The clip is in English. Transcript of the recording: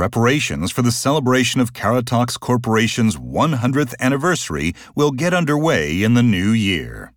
preparations for the celebration of Caratox Corporation's 100th anniversary will get underway in the new year.